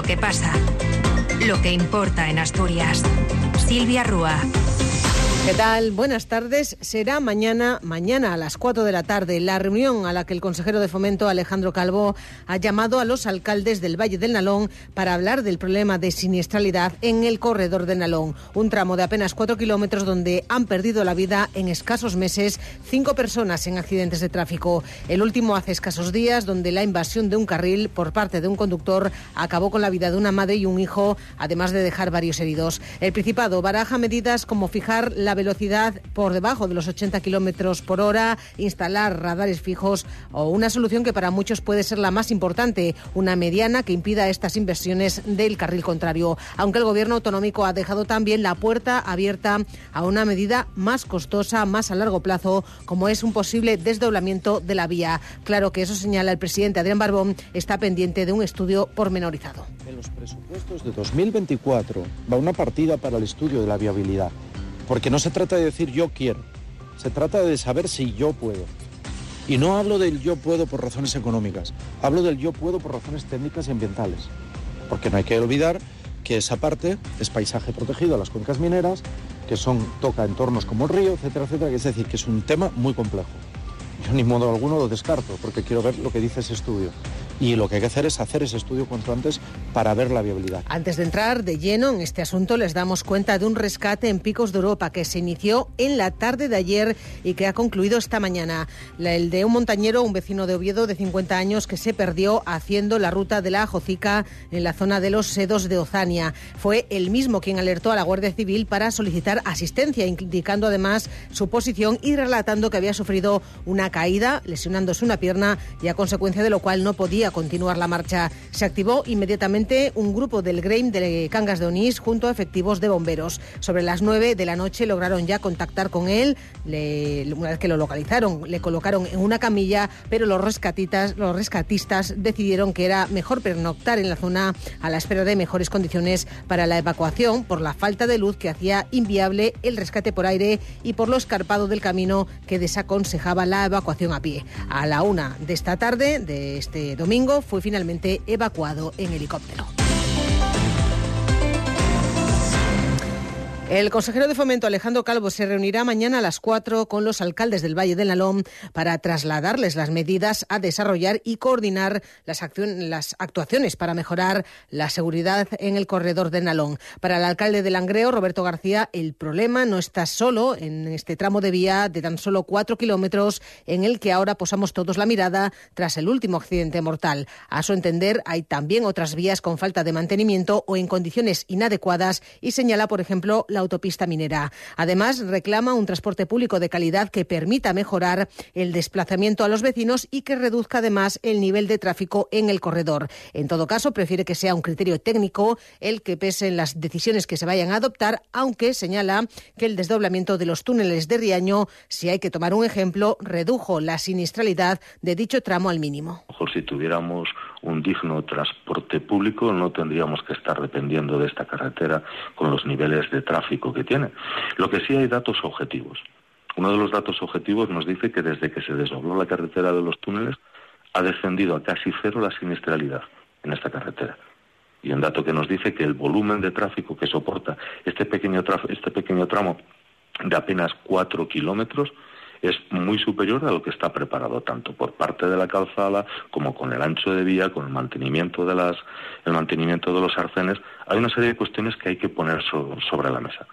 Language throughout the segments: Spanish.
Lo que pasa. Lo que importa en Asturias. Silvia Rúa. ¿Qué tal? Buenas tardes. Será mañana, mañana a las 4 de la tarde, la reunión a la que el consejero de Fomento, Alejandro Calvo, ha llamado a los alcaldes del Valle del Nalón para hablar del problema de siniestralidad en el corredor del Nalón, un tramo de apenas 4 kilómetros donde han perdido la vida en escasos meses cinco personas en accidentes de tráfico. El último hace escasos días, donde la invasión de un carril por parte de un conductor acabó con la vida de una madre y un hijo, además de dejar varios heridos. El Principado baraja medidas como fijar la velocidad por debajo de los 80 kilómetros por hora, instalar radares fijos o una solución que para muchos puede ser la más importante, una mediana que impida estas inversiones del carril contrario. Aunque el gobierno autonómico ha dejado también la puerta abierta a una medida más costosa, más a largo plazo, como es un posible desdoblamiento de la vía. Claro que eso señala el presidente Adrián Barbón, está pendiente de un estudio pormenorizado. En los presupuestos de 2024 va una partida para el estudio de la viabilidad. Porque no se trata de decir yo quiero, se trata de saber si yo puedo. Y no hablo del yo puedo por razones económicas, hablo del yo puedo por razones técnicas y ambientales. Porque no hay que olvidar que esa parte es paisaje protegido a las cuencas mineras, que son toca entornos como el río, etcétera, etcétera, es decir, que es un tema muy complejo. Yo ni modo alguno lo descarto, porque quiero ver lo que dice ese estudio y lo que hay que hacer es hacer ese estudio cuanto antes para ver la viabilidad. Antes de entrar de lleno en este asunto, les damos cuenta de un rescate en Picos de Europa que se inició en la tarde de ayer y que ha concluido esta mañana. El de un montañero, un vecino de Oviedo de 50 años que se perdió haciendo la ruta de la Jocica en la zona de los Sedos de Ozania. Fue el mismo quien alertó a la Guardia Civil para solicitar asistencia, indicando además su posición y relatando que había sufrido una caída, lesionándose una pierna y a consecuencia de lo cual no podía continuar la marcha. Se activó inmediatamente un grupo del GREIM de Cangas de Onís junto a efectivos de bomberos. Sobre las 9 de la noche lograron ya contactar con él. una vez que lo localizaron, le colocaron en una camilla, pero los rescatistas, los rescatistas decidieron que era mejor pernoctar en la zona a la espera de mejores condiciones para la evacuación por la falta de luz que hacía inviable el rescate por aire y por lo escarpado del camino que desaconsejaba la evacuación a pie. A la una de esta tarde, de este domingo, fue finalmente evacuado en helicóptero. El consejero de Fomento Alejandro Calvo se reunirá mañana a las 4 con los alcaldes del Valle del Nalón para trasladarles las medidas a desarrollar y coordinar las, actuaciones para mejorar la seguridad en el corredor del Nalón. Para el alcalde de Langreo, Roberto García, el problema no está solo en este tramo de vía de tan solo 4 kilómetros en el que ahora posamos todos la mirada tras el último accidente mortal. A su entender, hay también otras vías con falta de mantenimiento o en condiciones inadecuadas y señala, por ejemplo, la autopista minera. Además, reclama un transporte público de calidad que permita mejorar el desplazamiento a los vecinos y que reduzca además el nivel de tráfico en el corredor. En todo caso, prefiere que sea un criterio técnico el que pese en las decisiones que se vayan a adoptar, aunque señala que el desdoblamiento de los túneles de Riaño, si hay que tomar un ejemplo, redujo la sinistralidad de dicho tramo al mínimo. Mejor si tuviéramos un digno transporte público, no tendríamos que estar dependiendo de esta carretera con los niveles de tráfico que tiene. Lo que sí hay datos objetivos. Uno de los datos objetivos nos dice que desde que se desdobló la carretera de los túneles ha descendido a casi cero la siniestralidad en esta carretera. Y un dato que nos dice que el volumen de tráfico que soporta este pequeño, este pequeño tramo de apenas cuatro kilómetros es muy superior a lo que está preparado tanto por parte de la calzada como con el ancho de vía, con el mantenimiento de las, el mantenimiento de los arcenes. Hay una serie de cuestiones que hay que poner sobre la mesa.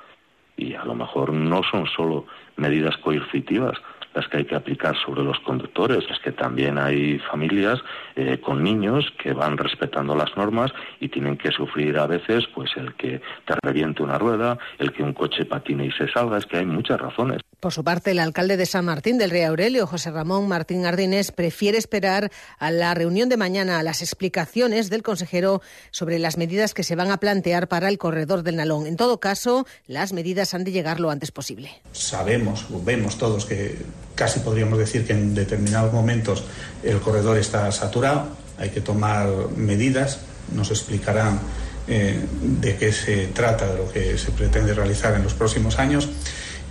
Y a lo mejor no son solo medidas coercitivas, las que hay que aplicar sobre los conductores. Es que también hay familias eh, con niños que van respetando las normas y tienen que sufrir a veces pues el que te reviente una rueda, el que un coche patine y se salga. Es que hay muchas razones. Por su parte, el alcalde de San Martín del Rey Aurelio, José Ramón Martín Ardínez, prefiere esperar a la reunión de mañana a las explicaciones del consejero sobre las medidas que se van a plantear para el corredor del Nalón. En todo caso, las medidas han de llegar lo antes posible. Sabemos, vemos todos que casi podríamos decir que en determinados momentos el corredor está saturado, hay que tomar medidas, nos explicarán eh, de qué se trata, de lo que se pretende realizar en los próximos años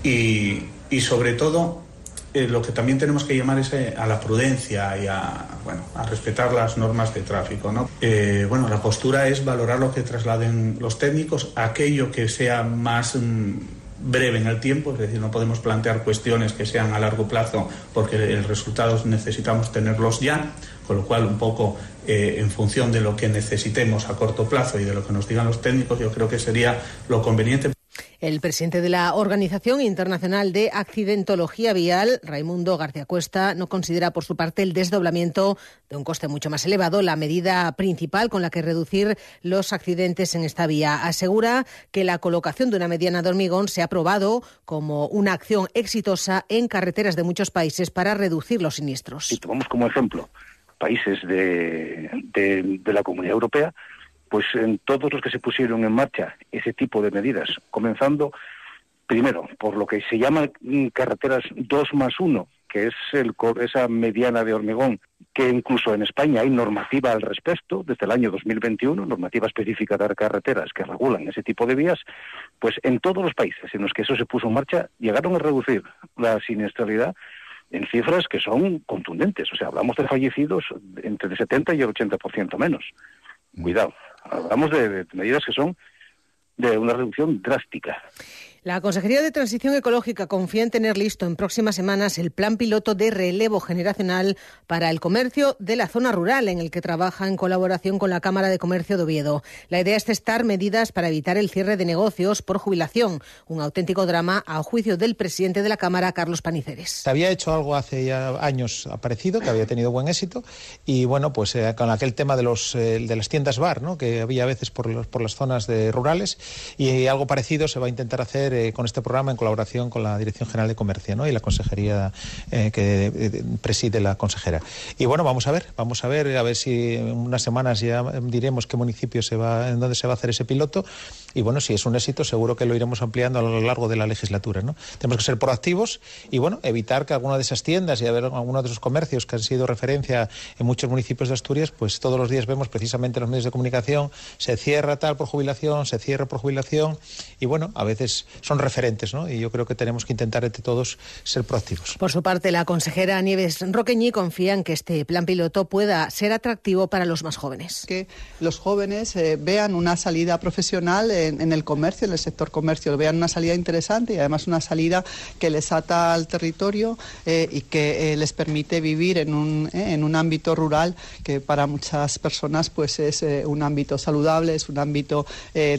y, sobre todo eh, lo que también tenemos que llamar es eh, a la prudencia y a, bueno, a respetar las normas de tráfico. ¿no? Eh, bueno, la postura es valorar lo que trasladen los técnicos, aquello que sea más mm, breve en el tiempo, es decir, no podemos plantear cuestiones que sean a largo plazo porque el resultado necesitamos tenerlos ya, con lo cual un poco en función de lo que necesitemos a corto plazo y de lo que nos digan los técnicos, yo creo que sería lo conveniente. El presidente de la Organización Internacional de Accidentología Vial, Raimundo García Cuesta, no considera por su parte el desdoblamiento de un coste mucho más elevado la medida principal con la que reducir los accidentes en esta vía. Asegura que la colocación de una mediana de hormigón se ha probado como una acción exitosa en carreteras de muchos países para reducir los siniestros. Si tomamos como ejemplo países de, de la Comunidad Europea, pues en todos los que se pusieron en marcha ese tipo de medidas, comenzando primero por lo que se llama mm, carreteras 2 más 1, que es el, esa mediana de hormigón, que incluso en España hay normativa al respecto, desde el año 2021, normativa específica de carreteras que regulan ese tipo de vías, pues en todos los países en los que eso se puso en marcha llegaron a reducir la siniestralidad en cifras que son contundentes. O sea, hablamos de fallecidos entre el 70 y el 80% menos. Cuidado. Hablamos de, medidas que son de una reducción drástica. La Consejería de Transición Ecológica confía en tener listo en próximas semanas el plan piloto de relevo generacional para el comercio de la zona rural, en el que trabaja en colaboración con la Cámara de Comercio de Oviedo. La idea es testar medidas para evitar el cierre de negocios por jubilación, un auténtico drama a juicio del presidente de la Cámara, Carlos Paniceres. Se había hecho algo hace ya años aparecido, que había tenido buen éxito, y bueno, pues eh, con aquel tema de, los, eh, de las tiendas bar, ¿no? que había a veces por, por las zonas rurales, y algo parecido se va a intentar hacer con este programa en colaboración con la Dirección General de Comercio y la consejería eh, que eh, preside la consejera. Y bueno, vamos a ver, vamos a ver, a ver si en unas semanas ya diremos qué municipio se va, en dónde se va a hacer ese piloto. Y bueno, si es un éxito, seguro que lo iremos ampliando a lo largo de la legislatura. ¿no? Tenemos que ser proactivos y bueno, evitar que alguna de esas tiendas y algunos de esos comercios que han sido referencia en muchos municipios de Asturias, pues todos los días vemos precisamente en los medios de comunicación, se cierra tal por jubilación, se cierra por jubilación y bueno, a veces son referentes, ¿no? Y yo creo que tenemos que intentar entre todos ser proactivos. Por su parte, la consejera Nieves Roqueñi confía en que este plan piloto pueda ser atractivo para los más jóvenes. Que los jóvenes eh, vean una salida profesional en, el comercio, en el sector comercio, vean una salida interesante y además una salida que les ata al territorio eh, y que eh, les permite vivir en un, en un ámbito rural que para muchas personas pues es un ámbito saludable, es un ámbito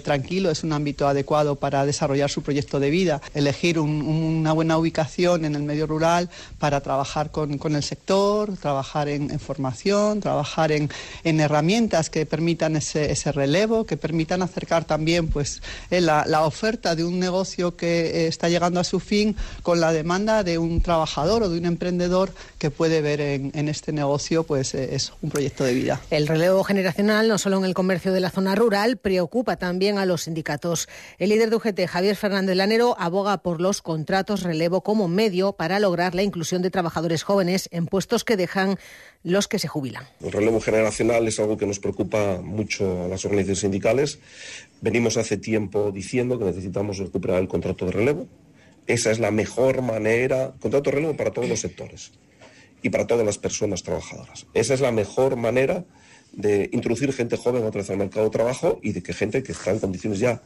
tranquilo, es un ámbito adecuado para desarrollar su proyecto de vida, elegir una buena ubicación en el medio rural para trabajar con, el sector, trabajar en, formación, trabajar en, herramientas que permitan ese, relevo, que permitan acercar también pues, eh, la, oferta de un negocio que eh, está llegando a su fin con la demanda de un trabajador o de un emprendedor que puede ver en, este negocio pues, eh, es un proyecto de vida. El relevo generacional, no solo en el comercio de la zona rural, preocupa también a los sindicatos. El líder de UGT, Javier Fernández Lanero, aboga por los contratos relevo como medio para lograr la inclusión de trabajadores jóvenes en puestos que dejan los que se jubilan. El relevo generacional es algo que nos preocupa mucho a las organizaciones sindicales. Venimos hace tiempo diciendo que necesitamos recuperar el contrato de relevo. Esa es la mejor manera, contrato de relevo para todos los sectores y para todas las personas trabajadoras. Esa es la mejor manera de introducir gente joven otra vez al mercado de trabajo y de que gente que está en condiciones ya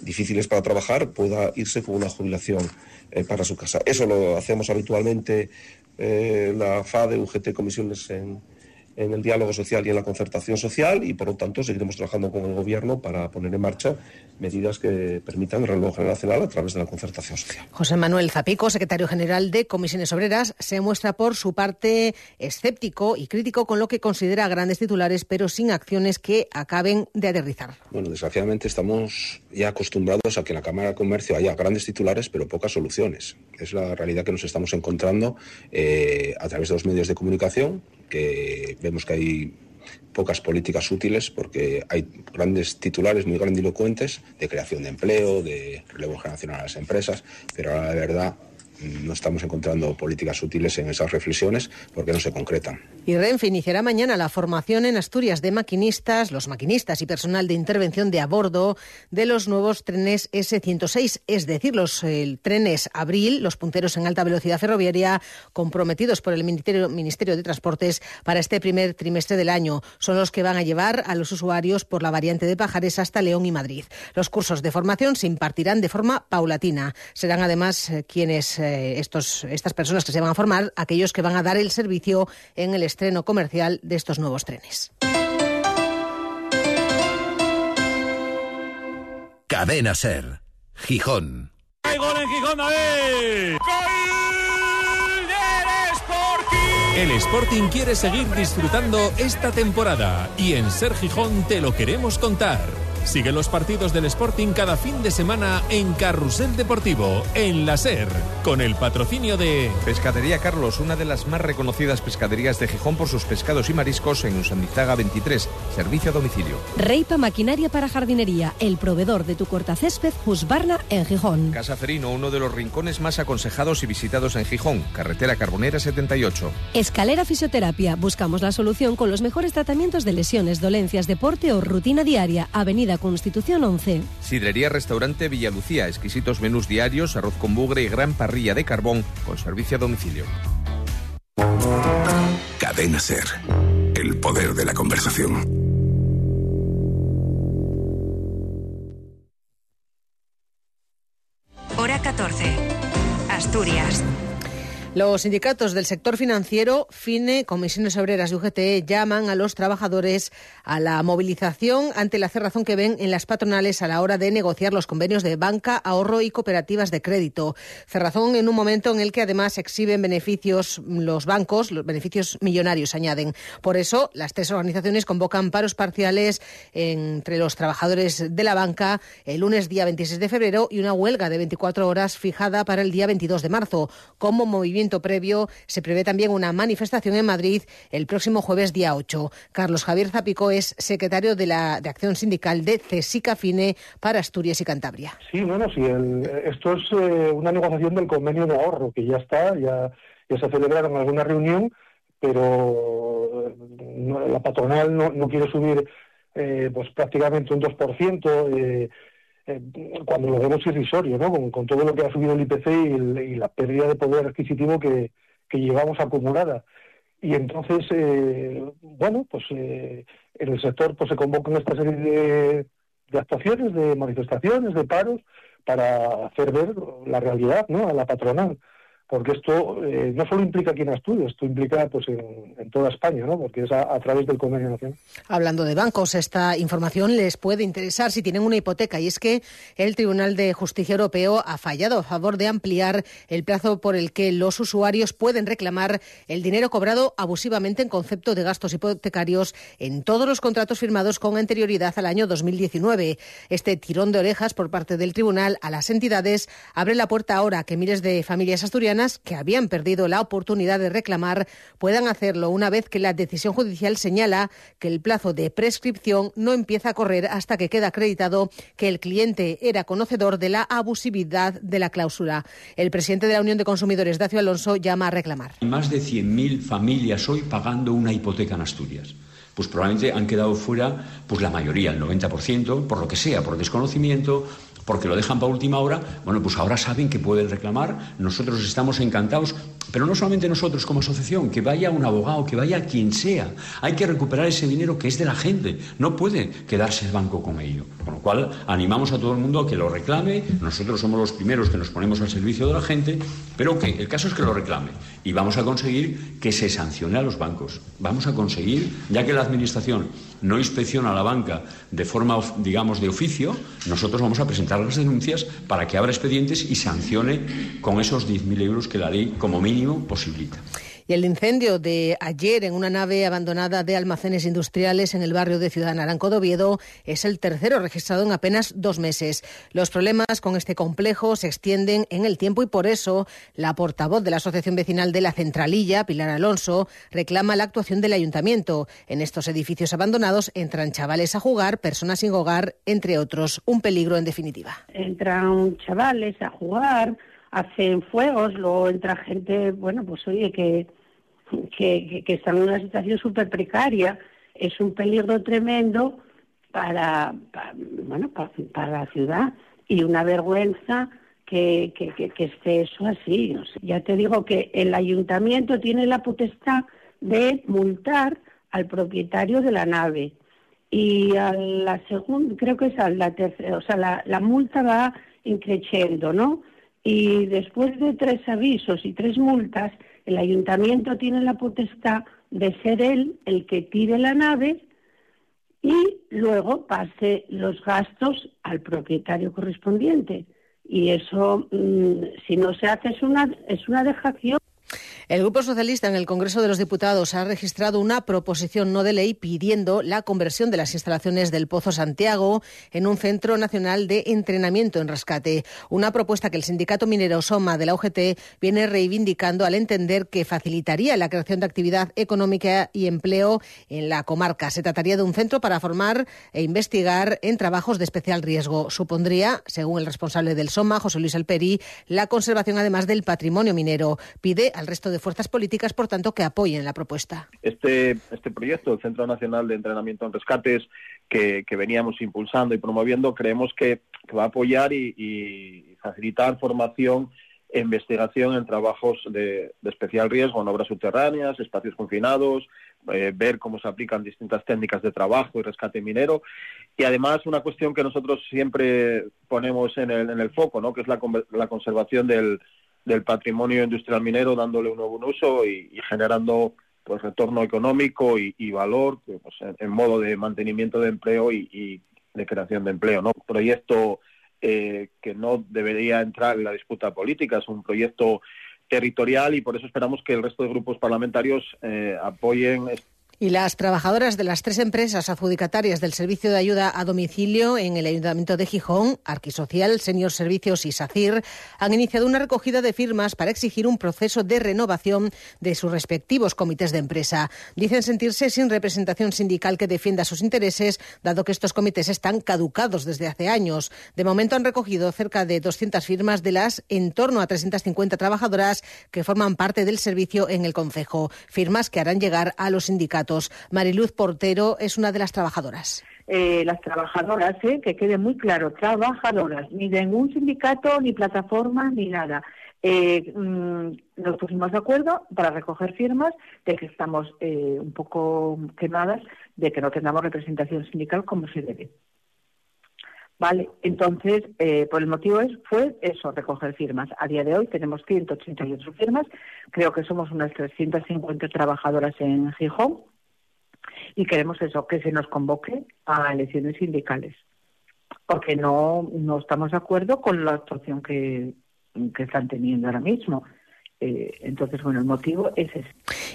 difíciles para trabajar pueda irse con una jubilación eh, para su casa. Eso lo hacemos habitualmente eh, la FADE, UGT, comisiones en, en el diálogo social y en la concertación social y, por lo tanto, seguiremos trabajando con el Gobierno para poner en marcha medidas que permitan el reloj nacional a través de la concertación social. José Manuel Zapico, secretario general de Comisiones Obreras, se muestra por su parte escéptico y crítico con lo que considera grandes titulares, pero sin acciones que acaben de aterrizar. Bueno, desgraciadamente estamos ya acostumbrados a que en la Cámara de Comercio haya grandes titulares, pero pocas soluciones. Es la realidad que nos estamos encontrando eh, a través de los medios de comunicación que vemos que hay pocas políticas útiles porque hay grandes titulares muy grandilocuentes de creación de empleo, de relevo generacional a las empresas, pero ahora la verdad no estamos encontrando políticas útiles en esas reflexiones porque no se concretan. Y Renfe iniciará mañana la formación en Asturias de maquinistas, los maquinistas y personal de intervención de a bordo de los nuevos trenes S106, es decir, los eh, trenes Abril, los punteros en alta velocidad ferroviaria comprometidos por el Ministerio, Ministerio de Transportes para este primer trimestre del año. Son los que van a llevar a los usuarios por la variante de Pajares hasta León y Madrid. Los cursos de formación se impartirán de forma paulatina. Serán además eh, quienes eh, estos, estas personas que se van a formar, aquellos que van a dar el servicio en el estreno comercial de estos nuevos trenes. Cadena Ser, Gijón. ¡Hay gol en Gijón, David! ¡Gol del Sporting! El Sporting quiere seguir disfrutando esta temporada y en Ser Gijón te lo queremos contar. Sigue los partidos del Sporting cada fin de semana en Carrusel Deportivo, en la SER, con el patrocinio de Pescadería Carlos, una de las más reconocidas pescaderías de Gijón por sus pescados y mariscos en Usandizaga 23, servicio a domicilio. Reipa Maquinaria para Jardinería, el proveedor de tu cortacésped Husqvarna en Gijón. Casa Ferino, uno de los rincones más aconsejados y visitados en Gijón, carretera Carbonera 78. Escalera Fisioterapia, buscamos la solución con los mejores tratamientos de lesiones, dolencias, deporte o rutina diaria, avenida Constitución 11. Sidrería Restaurante Villalucía, exquisitos menús diarios, arroz con bugre y gran parrilla de carbón con servicio a domicilio. Cadena Ser, el poder de la conversación. Hora 14. Asturias. Los sindicatos del sector financiero, FINE, Comisiones Obreras y UGT, llaman a los trabajadores a la movilización ante la cerrazón que ven en las patronales a la hora de negociar los convenios de banca, ahorro y cooperativas de crédito. Cerrazón en un momento en el que además exhiben beneficios los bancos, los beneficios millonarios, añaden. Por eso, las tres organizaciones convocan paros parciales entre los trabajadores de la banca el lunes día 26 de febrero y una huelga de 24 horas fijada para el día 22 de marzo. Como movimiento previo, se prevé también una manifestación en Madrid el próximo jueves día 8. Carlos Javier Zapico es secretario de la de Acción Sindical de CESICA FINE para Asturias y Cantabria. Sí, bueno, sí, el, esto es eh, una negociación del convenio de ahorro que ya está, ya, ya se celebraron alguna reunión, pero eh, la patronal no, no quiere subir eh, pues prácticamente un 2%. Eh, eh, cuando lo vemos irrisorio, ¿no? Con, todo lo que ha subido el IPC y, la pérdida de poder adquisitivo que, que llevamos acumulada. Y entonces, eh, bueno, pues eh, en el sector pues se convocan esta serie de, de actuaciones, de manifestaciones, de paros, para hacer ver la realidad ¿no? a la patronal porque esto eh, no solo implica aquí en Asturias, esto implica pues en, en toda España, ¿no? porque es a, a, través del convenio nacional. Hablando de bancos, esta información les puede interesar si tienen una hipoteca y es que el Tribunal de Justicia Europeo ha fallado a favor de ampliar el plazo por el que los usuarios pueden reclamar el dinero cobrado abusivamente en concepto de gastos hipotecarios en todos los contratos firmados con anterioridad al año 2019. Este tirón de orejas por parte del Tribunal a las entidades abre la puerta ahora que miles de familias asturianas que habían perdido la oportunidad de reclamar puedan hacerlo una vez que la decisión judicial señala que el plazo de prescripción no empieza a correr hasta que queda acreditado que el cliente era conocedor de la abusividad de la cláusula. El presidente de la Unión de Consumidores, Dacio Alonso, llama a reclamar. Más de 100.000 familias hoy pagando una hipoteca en Asturias pues probablemente han quedado fuera pues la mayoría, el 90%, por lo que sea, por desconocimiento, porque lo dejan para última hora, bueno, pues ahora saben que pueden reclamar, nosotros estamos encantados, pero no solamente nosotros como asociación, que vaya un abogado, que vaya quien sea, hay que recuperar ese dinero que es de la gente, no puede quedarse el banco con ello. Con lo cual, animamos a todo el mundo a que lo reclame, nosotros somos los primeros que nos ponemos al servicio de la gente, pero que el caso es que lo reclame. Y vamos a conseguir que se sancione a los bancos, vamos a conseguir, ya que la Administración no inspecciona a la banca de forma, digamos, de oficio, nosotros vamos a presentar las denuncias para que abra expedientes y sancione con esos 10.000 euros que la ley, como mínimo, posibilita. Y el incendio de ayer en una nave abandonada de almacenes industriales en el barrio de Ciudad Naranco de Oviedo es el tercero registrado en apenas dos meses. Los problemas con este complejo se extienden en el tiempo y por eso la portavoz de la Asociación Vecinal de la Centralilla, Pilar Alonso, reclama la actuación del ayuntamiento. En estos edificios abandonados entran chavales a jugar, personas sin hogar, entre otros. Un peligro en definitiva. Entran chavales a jugar hacen fuegos, luego entra gente, bueno, pues oye, que que, que están en una situación súper precaria. Es un peligro tremendo para, bueno, para, la ciudad y una vergüenza que, que, esté eso así. ya te digo que el ayuntamiento tiene la potestad de multar al propietario de la nave y a la segunda, creo que es a la tercera, o sea, la, la multa va increciendo, ¿no? Y después de tres avisos y tres multas, el ayuntamiento tiene la potestad de ser él el que tire la nave y luego pase los gastos al propietario correspondiente. Y eso, mm, si no se hace, es una, es una dejación. El Grupo Socialista en el Congreso de los Diputados ha registrado una proposición no de ley pidiendo la conversión de las instalaciones del Pozo Santiago en un centro nacional de entrenamiento en rescate. Una propuesta que el sindicato minero Soma de la UGT viene reivindicando al entender que facilitaría la creación de actividad económica y empleo en la comarca. Se trataría de un centro para formar e investigar en trabajos de especial riesgo. Supondría, según el responsable del Soma, José Luis Alperi, la conservación además del patrimonio minero. Pide al resto de de fuerzas políticas, por tanto, que apoyen la propuesta. Este, este proyecto, el Centro Nacional de Entrenamiento en Rescates, que, veníamos impulsando y promoviendo, creemos que, va a apoyar y, facilitar formación e investigación en trabajos de, especial riesgo, en obras subterráneas, espacios confinados, eh, ver cómo se aplican distintas técnicas de trabajo y rescate minero. Y además una cuestión que nosotros siempre ponemos en el, en el foco, ¿no? que es la, la conservación del, del patrimonio industrial minero, dándole un nuevo uso y, generando pues retorno económico y, valor pues, en, modo de mantenimiento de empleo y, de creación de empleo. ¿no? Un proyecto eh, que no debería entrar en la disputa política, es un proyecto territorial y por eso esperamos que el resto de grupos parlamentarios eh, apoyen y las trabajadoras de las tres empresas adjudicatarias del servicio de ayuda a domicilio en el Ayuntamiento de Gijón, Arquisocial, Senior Servicios y SACIR, han iniciado una recogida de firmas para exigir un proceso de renovación de sus respectivos comités de empresa. Dicen sentirse sin representación sindical que defienda sus intereses, dado que estos comités están caducados desde hace años. De momento han recogido cerca de 200 firmas de las en torno a 350 trabajadoras que forman parte del servicio en el Concejo. Firmas que harán llegar a los sindicatos Mariluz Portero es una de las trabajadoras. Eh, las trabajadoras, eh, que quede muy claro, trabajadoras, ni de ningún sindicato, ni plataforma, ni nada. Eh, mm, nos pusimos de acuerdo para recoger firmas de que estamos un poco quemadas de que no tengamos representación sindical como se debe. Vale, entonces, eh, por el motivo es, fue eso, recoger firmas. A día de hoy tenemos 188 firmas, creo que somos unas 350 trabajadoras en Gijón y queremos eso, que se nos convoque a elecciones sindicales, porque no, no estamos de acuerdo con la actuación que, que están teniendo ahora mismo. Eh, entonces, bueno, el motivo es ese.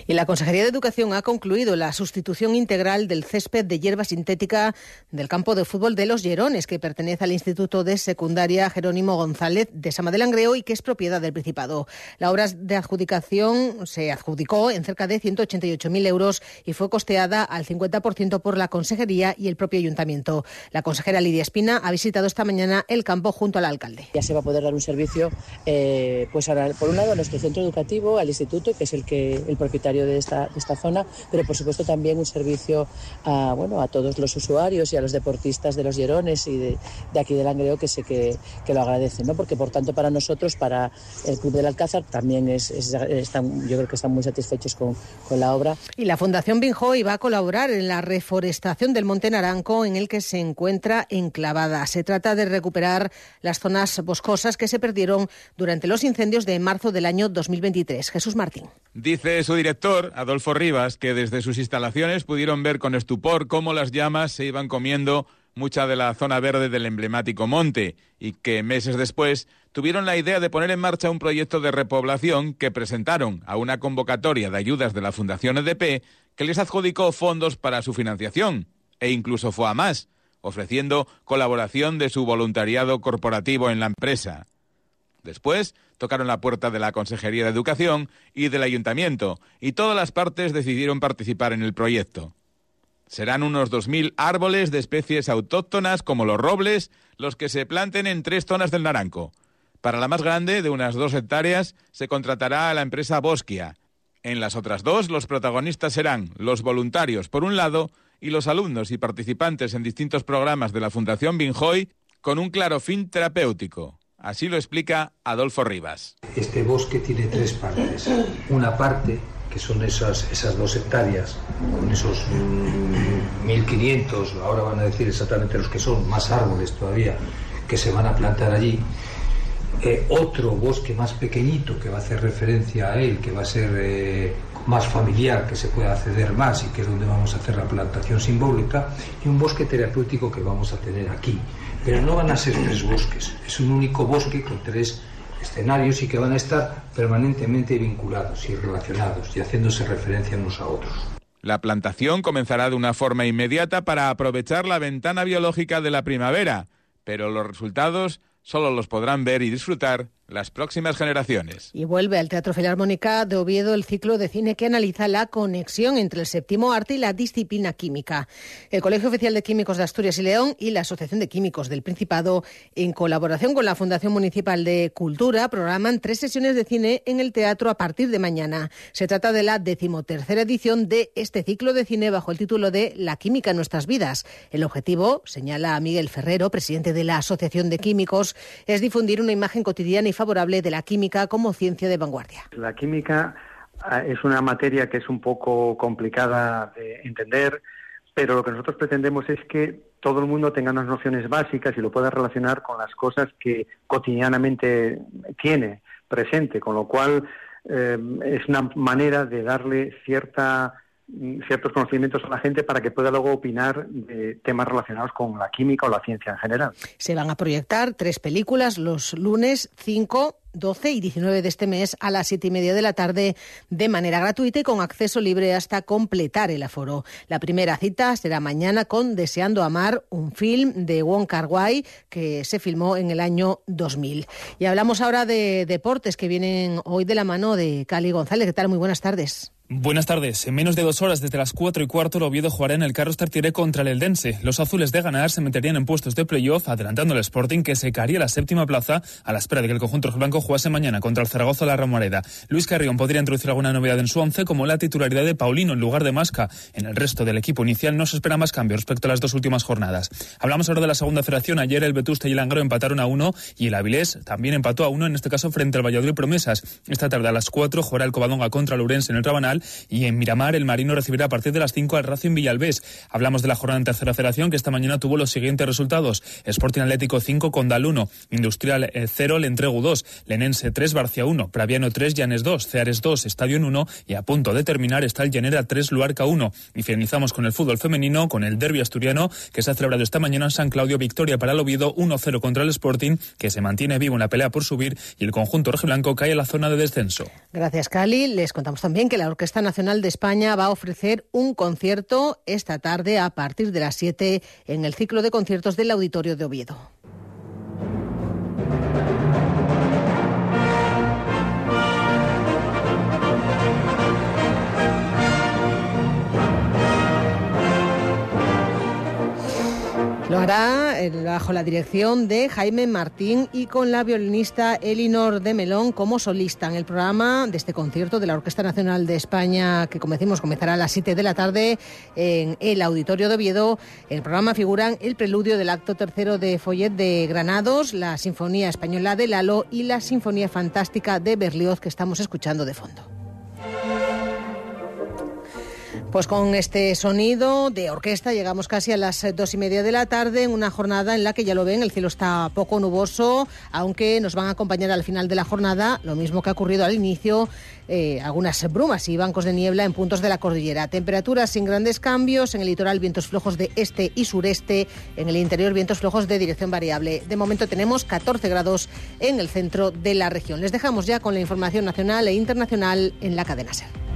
Y la Consejería de Educación ha concluido la sustitución integral del césped de hierba sintética del campo de fútbol de Los Llerones, que pertenece al Instituto de Secundaria Jerónimo González de Sama del Langreo y que es propiedad del Principado. La obra de adjudicación se adjudicó en cerca de 188.000 euros y fue costeada al 50% por la Consejería y el propio Ayuntamiento. La consejera Lidia Espina ha visitado esta mañana el campo junto al alcalde. Ya se va a poder dar un servicio, eh, pues ahora, por un lado, a nuestro centro educativo, al instituto, que es el que el propietario de esta, esta zona, pero por supuesto también un servicio a, bueno, a todos los usuarios y a los deportistas de los Llerones y de, de aquí del Langreo que sé que, que, lo agradecen, ¿no? porque por tanto para nosotros, para el Club del Alcázar, también es, están, yo creo que están muy satisfechos con, con la obra. Y la Fundación Binjoy va a colaborar en la reforestación del Monte Naranco en el que se encuentra enclavada. Se trata de recuperar las zonas boscosas que se perdieron durante los incendios de marzo del año 2023. Jesús Martín. Dice su director Adolfo Rivas, que desde sus instalaciones pudieron ver con estupor cómo las llamas se iban comiendo mucha de la zona verde del emblemático monte y que meses después tuvieron la idea de poner en marcha un proyecto de repoblación que presentaron a una convocatoria de ayudas de la Fundación EDP que les adjudicó fondos para su financiación e incluso fue a más, ofreciendo colaboración de su voluntariado corporativo en la empresa. Después tocaron la puerta de la Consejería de Educación y del Ayuntamiento, y todas las partes decidieron participar en el proyecto. Serán unos 2.000 árboles de especies autóctonas como los robles los que se planten en tres zonas del Naranco. Para la más grande, de unas dos hectáreas, se contratará a la empresa Bosquia En las otras dos, los protagonistas serán los voluntarios, por un lado, y los alumnos y participantes en distintos programas de la Fundación Binjoy con un claro fin terapéutico. Así lo explica Adolfo Rivas. Este bosque tiene tres partes. Una parte, que son esas, esas dos hectáreas, con esos 1.500, ahora van a decir exactamente los que son, más árboles todavía, que se van a plantar allí. Eh, otro bosque más pequeñito que va a hacer referencia a él, que va a ser eh, más familiar, que se pueda acceder más y que es donde vamos a hacer la plantación simbólica, y un bosque terapéutico que vamos a tener aquí. Pero no van a ser tres bosques, es un único bosque con tres escenarios y que van a estar permanentemente vinculados y relacionados y haciéndose referencia unos a otros. La plantación comenzará de una forma inmediata para aprovechar la ventana biológica de la primavera, pero los resultados solo los podrán ver y disfrutar las próximas generaciones. Y vuelve al Teatro Filarmónica de Oviedo el ciclo de cine que analiza la conexión entre el séptimo arte y la disciplina química. El Colegio Oficial de Químicos de Asturias y León y la Asociación de Químicos del Principado, en colaboración con la Fundación Municipal de Cultura, programan tres sesiones de cine en el teatro a partir de mañana. Se trata de la decimotercera edición de este ciclo de cine bajo el título de La química en nuestras vidas. El objetivo, señala Miguel Ferrero, presidente de la Asociación de Químicos, es difundir una imagen cotidiana y favorable de la química como ciencia de vanguardia. La química ah, es una materia que es un poco complicada de entender, pero lo que nosotros pretendemos es que todo el mundo tenga unas nociones básicas y lo pueda relacionar con las cosas que cotidianamente tiene presente, con lo cual eh, es una manera de darle cierta ciertos conocimientos a la gente para que pueda luego opinar de temas relacionados con la química o la ciencia en general. Se van a proyectar tres películas los lunes 5, 12 y 19 de este mes a las siete y media de la tarde de manera gratuita y con acceso libre hasta completar el aforo. La primera cita será mañana con Deseando Amar, un film de Wong Kar que se filmó en el año 2000. Y hablamos ahora de deportes que vienen hoy de la mano de Cali González. ¿Qué tal? Muy buenas tardes. Buenas tardes. En menos de dos horas, desde las cuatro y cuarto, el Oviedo jugará en el Carlos Tartiere contra el Eldense. Los azules de ganar se meterían en puestos de playoff, adelantando al Sporting, que se caería la séptima plaza a la espera de que el conjunto blanco jugase mañana contra el Zaragoza la Romareda. Luis Carrión podría introducir alguna novedad en su once, como la titularidad de Paulino en lugar de Masca. En el resto del equipo inicial no se espera más cambios respecto a las dos últimas jornadas. Hablamos ahora de la segunda federación. Ayer el Vetusta y el Angro empataron a uno y el Avilés también empató a uno, en este caso frente al Valladolid Promesas. Esta tarde a las cuatro jugará el Covadonga contra el en el Rabanal y en Miramar el Marino recibirá a partir de las 5 al Racing Villalbés. Hablamos de la jornada en tercera federación que esta mañana tuvo los siguientes resultados. Sporting Atlético 5, Condal 1, Industrial 0, eh, Lentregu 2, Lenense 3, Barcia 1, Praviano 3, Llanes 2, Ceares 2, Estadio 1 y a punto de terminar está el Llanera 3, Luarca 1. Y finalizamos con el fútbol femenino, con el derbi asturiano que se ha celebrado esta mañana en San Claudio, victoria para el Oviedo 1-0 contra el Sporting, que se mantiene vivo en la pelea por subir y el conjunto rojiblanco cae en la zona de descenso. Gracias, Cali. Les contamos también que la Orquesta Nacional de España va a ofrecer un concierto esta tarde a partir de las 7 en el ciclo de conciertos del Auditorio de Oviedo. Eh, bajo la dirección de Jaime Martín y con la violinista Elinor de Melón como solista en el programa de este concierto de la Orquesta Nacional de España que como comenzará a las 7 de la tarde en el Auditorio de Oviedo. En el programa figuran el preludio del acto tercero de Follet de Granados, la Sinfonía Española de Lalo y la Sinfonía Fantástica de Berlioz que estamos escuchando de fondo. Pues con este sonido de orquesta llegamos casi a las dos y media de la tarde en una jornada en la que ya lo ven, el cielo está poco nuboso, aunque nos van a acompañar al final de la jornada, lo mismo que ha ocurrido al inicio, eh, algunas brumas y bancos de niebla en puntos de la cordillera. Temperaturas sin grandes cambios, en el litoral vientos flojos de este y sureste, en el interior vientos flojos de dirección variable. De momento tenemos 14 grados en el centro de la región. Les dejamos ya con la información nacional e internacional en la cadena SER.